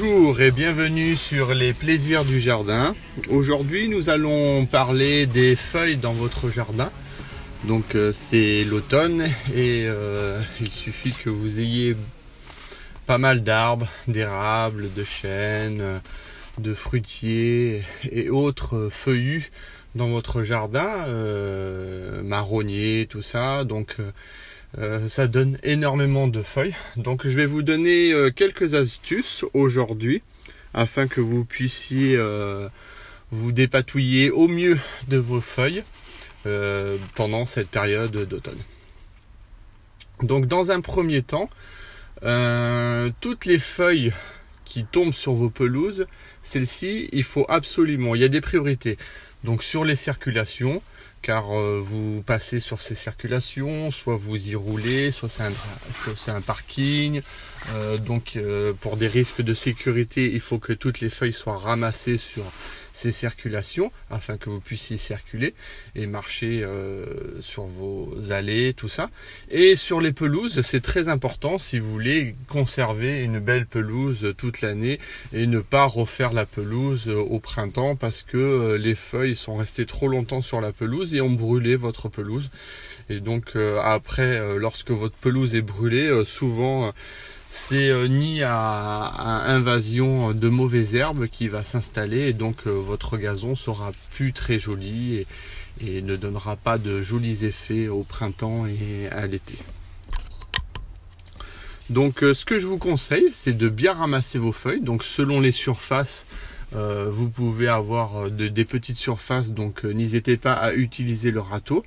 Bonjour et bienvenue sur les plaisirs du jardin. Aujourd'hui nous allons parler des feuilles dans votre jardin. Donc euh, c'est l'automne et euh, il suffit que vous ayez pas mal d'arbres, d'érables, de chênes, de fruitiers et autres feuillus dans votre jardin, euh, marronniers, tout ça. Donc euh, ça donne énormément de feuilles. Donc je vais vous donner euh, quelques astuces aujourd'hui afin que vous puissiez euh, vous dépatouiller au mieux de vos feuilles pendant cette période d'automne. Donc dans un premier temps, toutes les feuilles qui tombent sur vos pelouses, celles-ci, il faut absolument, il y a des priorités. Donc sur les circulations, car euh, vous passez sur ces circulations, soit vous y roulez, soit c'est un, parking. Euh, donc euh, pour des risques de sécurité, il faut que toutes les feuilles soient ramassées sur ces circulations afin que vous puissiez circuler et marcher euh, sur vos allées, tout ça. Et sur les pelouses, c'est très important si vous voulez conserver une belle pelouse toute l'année et ne pas refaire la pelouse euh, au printemps parce que euh, les feuilles sont restées trop longtemps sur la pelouse et ont brûlé votre pelouse. Et donc après, lorsque votre pelouse est brûlée, souvent c'est euh, ni à, invasion de mauvaises herbes qui va s'installer et donc euh, votre gazon sera plus très joli et, ne donnera pas de jolis effets au printemps et à l'été. Donc euh, ce que je vous conseille, c'est de bien ramasser vos feuilles. Donc selon les surfaces, vous pouvez avoir des petites surfaces, donc n'hésitez pas à utiliser le râteau.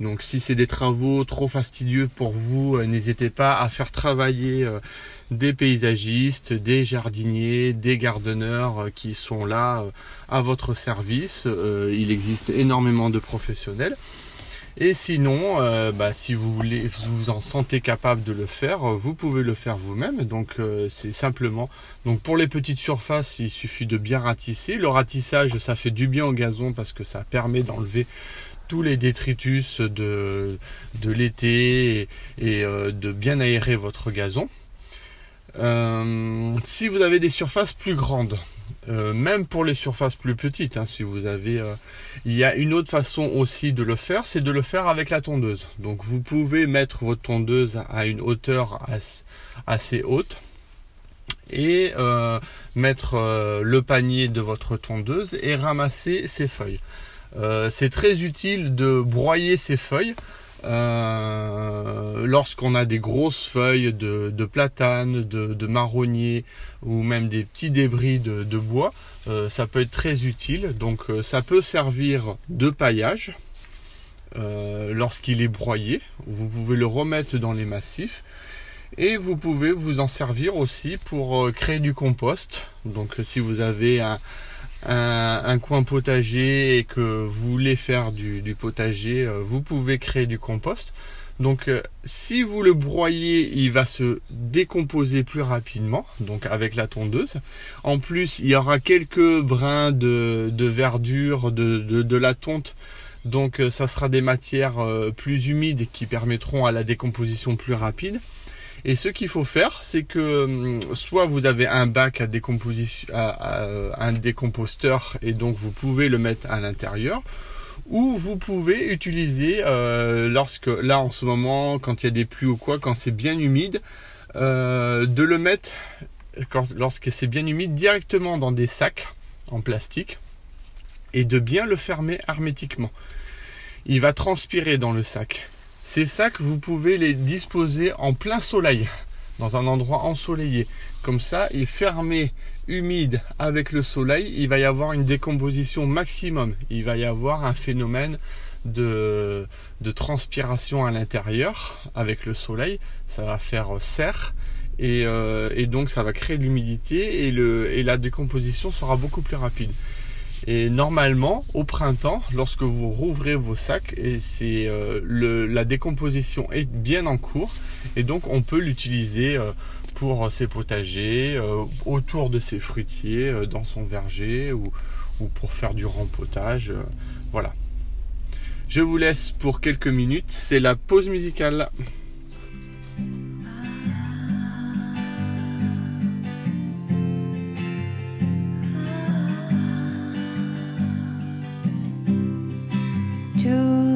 Donc si c'est des travaux trop fastidieux pour vous, euh, n'hésitez pas à faire travailler euh, des paysagistes, des jardiniers, des gardeneurs euh, qui sont là à votre service. Il existe énormément de professionnels. Et sinon, bah, si vous voulez, vous en sentez capable de le faire, vous pouvez le faire vous-même. Donc c'est simplement, donc pour les petites surfaces, il suffit de bien ratisser. Le ratissage, ça fait du bien au gazon parce que ça permet d'enlever tous les détritus de, de l'été et, euh, de bien aérer votre gazon. Euh, si vous avez des surfaces plus grandes, euh, même pour les surfaces plus petites, hein, si vous avez, il y a une autre façon aussi de le faire, c'est de le faire avec la tondeuse. Donc vous pouvez mettre votre tondeuse à une hauteur assez haute et mettre le panier de votre tondeuse et ramasser ses feuilles. Euh, c'est très utile de broyer ces feuilles euh, lorsqu'on a des grosses feuilles de, platane, de, marronnier ou même des petits débris de, bois. Euh, ça peut être très utile. Donc ça peut servir de paillage lorsqu'il est broyé. Vous pouvez le remettre dans les massifs. Et vous pouvez vous en servir aussi pour créer du compost. Donc si vous avez un, un, coin potager et que vous voulez faire du, potager, euh, vous pouvez créer du compost. Donc euh, si vous le broyez, il va se décomposer plus rapidement, donc avec la tondeuse. En plus, il y aura quelques brins de, verdure de, de, la tonte. Donc euh, ça sera des matières plus humides qui permettront à la décomposition plus rapide. Et ce qu'il faut faire, c'est que hum, soit vous avez un bac à décomposition, un décomposteur et donc vous pouvez le mettre à l'intérieur, ou vous pouvez utiliser euh, lorsque là en ce moment quand il y a des pluies ou quoi, quand c'est bien humide, euh, de le mettre lorsque c'est bien humide directement dans des sacs en plastique et de bien le fermer hermétiquement. Il va transpirer dans le sac. Ces sacs, vous pouvez les disposer en plein soleil, dans un endroit ensoleillé. Comme ça, et fermé, humide avec le soleil, il va y avoir une décomposition maximum. Il va y avoir un phénomène de, transpiration à l'intérieur avec le soleil. Ça va faire serre. Et, euh, donc ça va créer l'humidité et, et la décomposition sera beaucoup plus rapide. Et normalement, au printemps, lorsque vous rouvrez vos sacs, et c'est euh, la décomposition est bien en cours, et donc on peut l'utiliser euh, pour ses potagers, euh, autour de ses fruitiers, dans son verger, ou, ou, pour faire du rempotage. voilà. Je vous laisse pour quelques minutes. C'est la pause musicale. to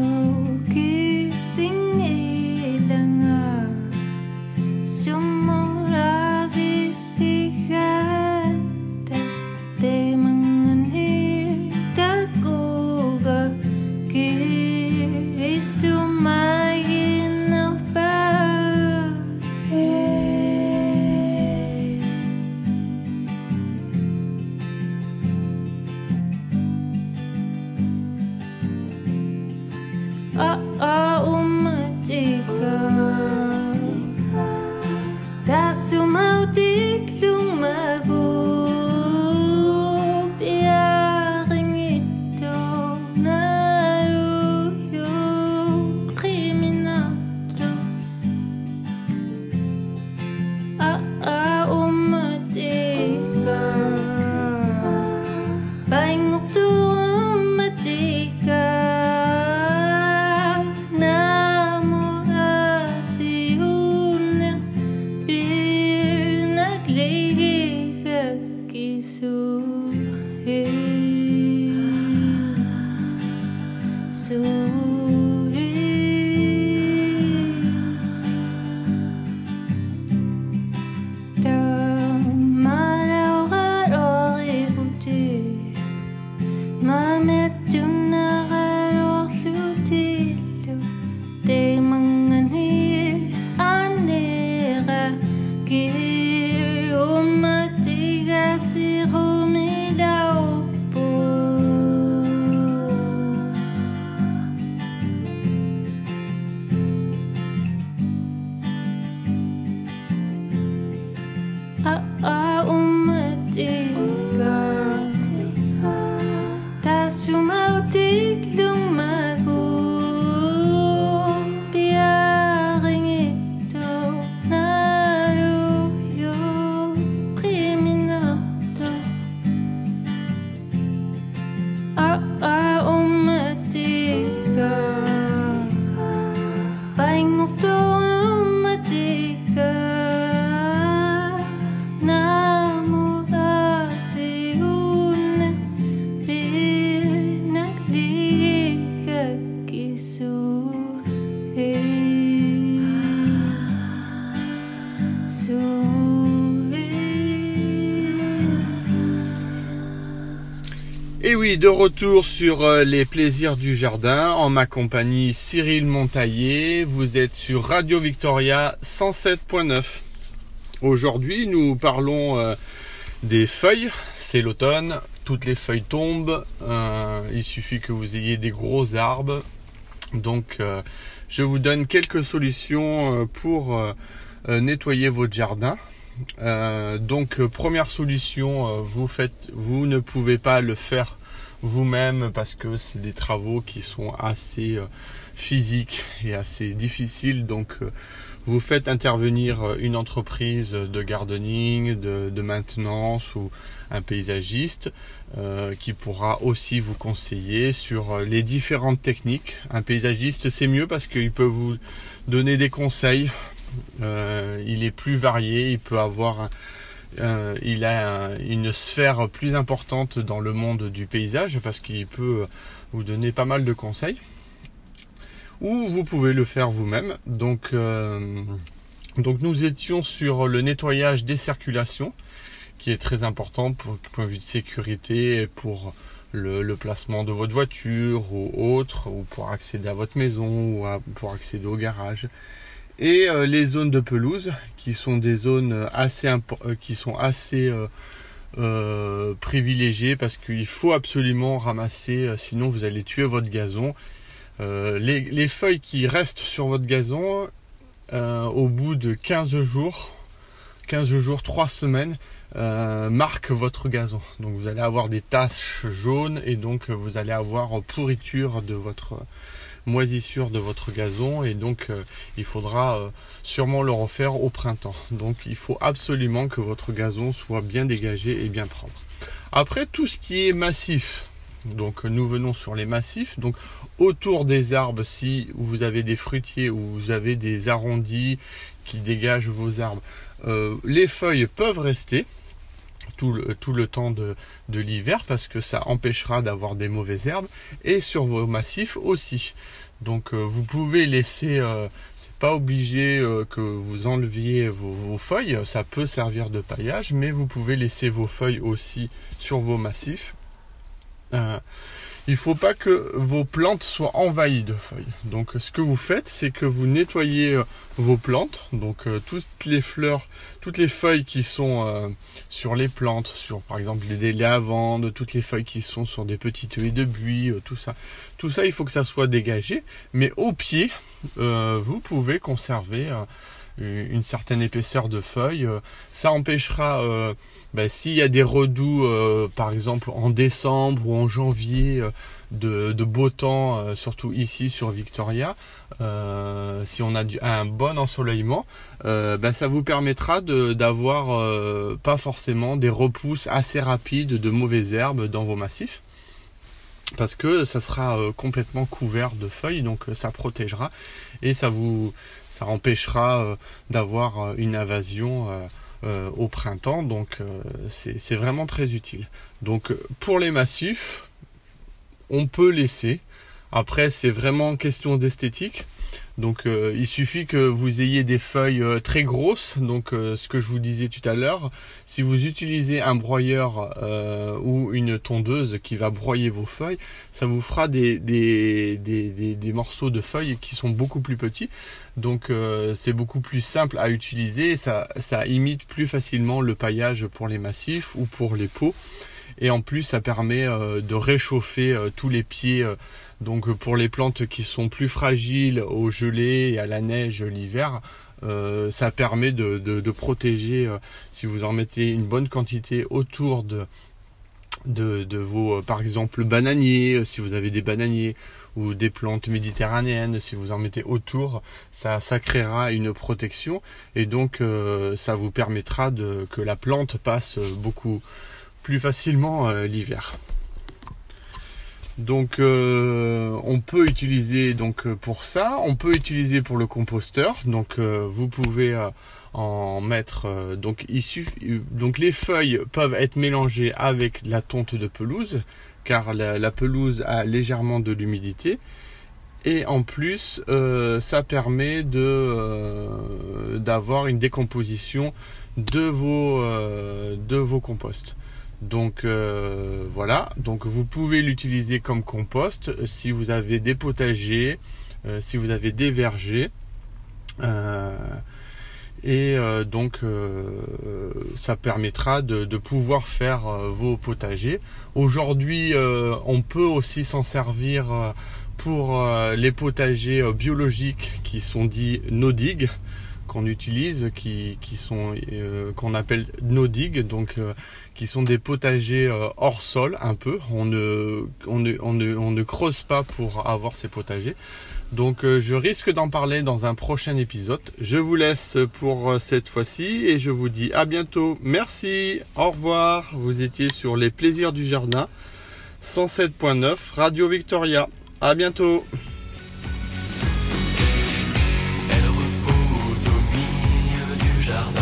tengo todo un matigas. De retour sur euh, les plaisirs du jardin en ma compagnie Cyril Montaillé. Vous êtes sur Radio Victoria 107.9. Aujourd'hui, nous parlons euh, des feuilles. C'est l'automne, toutes les feuilles tombent. Euh, il suffit que vous ayez des gros arbres. Donc, je vous donne quelques solutions pour nettoyer votre jardin. donc première solution, vous faites, vous ne pouvez pas le faire vous-même parce que c'est des travaux qui sont assez euh, physiques et assez difficiles. Donc euh, vous faites intervenir euh, une entreprise de gardening, de, maintenance ou un paysagiste qui pourra aussi vous conseiller sur les différentes techniques. Un paysagiste c'est mieux parce qu'il peut vous donner des conseils. il est plus varié, il peut avoir euh, il a une sphère plus importante dans le monde du paysage parce qu'il peut vous donner pas mal de conseils. Ou vous pouvez le faire vous-même. Donc, euh, nous étions sur le nettoyage des circulations, qui est très important pour point de vue de sécurité, pour le, placement de votre voiture ou autre, ou pour accéder à votre maison, ou pour accéder au garage et euh, les zones de pelouse qui sont des zones assez euh, qui sont assez euh, privilégiées parce qu'il faut absolument ramasser sinon vous allez tuer votre gazon. Les, feuilles qui restent sur votre gazon au bout de 15 jours 15 jours 3 semaines marquent votre gazon. Donc vous allez avoir des taches jaunes et donc vous allez avoir pourriture de votre moisissure de votre gazon et donc euh, il faudra euh, sûrement le refaire au printemps. Donc il faut absolument que votre gazon soit bien dégagé et bien propre. Après tout ce qui est massif, donc nous venons sur les massifs, donc autour des arbres si vous avez des fruitiers ou vous avez des arrondis qui dégagent vos arbres, euh, les feuilles peuvent rester. Tout le, temps de, l'hiver parce que ça empêchera d'avoir des mauvaises herbes et sur vos massifs aussi. Donc vous pouvez laisser, c'est pas obligé que vous enleviez vos, feuilles, ça peut servir de paillage, mais vous pouvez laisser vos feuilles aussi sur vos massifs il ne faut pas que vos plantes soient envahies de feuilles. Donc ce que vous faites, c'est que vous nettoyez euh, vos plantes, donc euh, toutes les fleurs, toutes les feuilles qui sont euh, sur les plantes, sur par exemple les lavandes, toutes les feuilles qui sont sur des petites haies de buis, tout ça. Tout ça, il faut que ça soit dégagé, mais au pied, vous pouvez conserver une certaine épaisseur de feuilles. Ça empêchera, euh, ben, s'il y a des redoux, euh, par exemple en décembre ou en janvier, euh, de, beau temps, surtout ici sur Victoria, si on a un bon ensoleillement, ben, ça vous permettra d'avoir pas forcément des repousses assez rapides de mauvaises herbes dans vos massifs parce que ça sera complètement couvert de feuilles, donc ça protégera et ça vous ça empêchera euh, d'avoir euh, une invasion euh, au printemps. Donc c'est vraiment très utile. Donc pour les massifs, on peut laisser. Après, c'est vraiment question d'esthétique. Donc euh, il suffit que vous ayez des feuilles euh, très grosses, donc euh, ce que je vous disais tout à l'heure, si vous utilisez un broyeur ou une tondeuse qui va broyer vos feuilles, ça vous fera des, des, des, des morceaux de feuilles qui sont beaucoup plus petits. Donc c'est beaucoup plus simple à utiliser, ça, ça imite plus facilement le paillage pour les massifs ou pour les pots. Et en plus ça permet de réchauffer tous les pieds donc euh, pour les plantes qui sont plus fragiles au gelé et à la neige l'hiver, euh, ça permet de, protéger, euh, si vous en mettez une bonne quantité autour de, de, vos, par exemple, bananiers, si vous avez des bananiers, ou des plantes méditerranéennes, si vous en mettez autour, ça, ça créera une protection et donc ça vous permettra de, que la plante passe beaucoup plus facilement l'hiver. Donc euh, on peut utiliser donc euh, pour ça, on peut utiliser pour le composteur. Donc euh, vous pouvez en mettre donc donc les feuilles peuvent être mélangées avec la tonte de pelouse car la, pelouse a légèrement de l'humidité et en plus ça permet de d'avoir une décomposition de vos de vos composts. Donc euh, voilà, donc vous pouvez l'utiliser comme compost euh, si vous avez des potagers, euh, si vous avez des vergers. et donc ça permettra de, pouvoir faire vos potagers. Aujourd'hui, on peut aussi s'en servir pour les potagers biologiques qui sont dits no dig qu'on utilise, qui, sont qu'on appelle no dig, donc qui sont des potagers euh, hors sol un peu. On ne, on ne, on ne, on ne creuse pas pour avoir ces potagers. Donc euh, je risque d'en parler dans un prochain épisode. Je vous laisse pour euh, cette fois-ci et je vous dis à bientôt. Merci, au revoir. Vous étiez sur les plaisirs du jardin 107.9 Radio Victoria. À bientôt. jardin.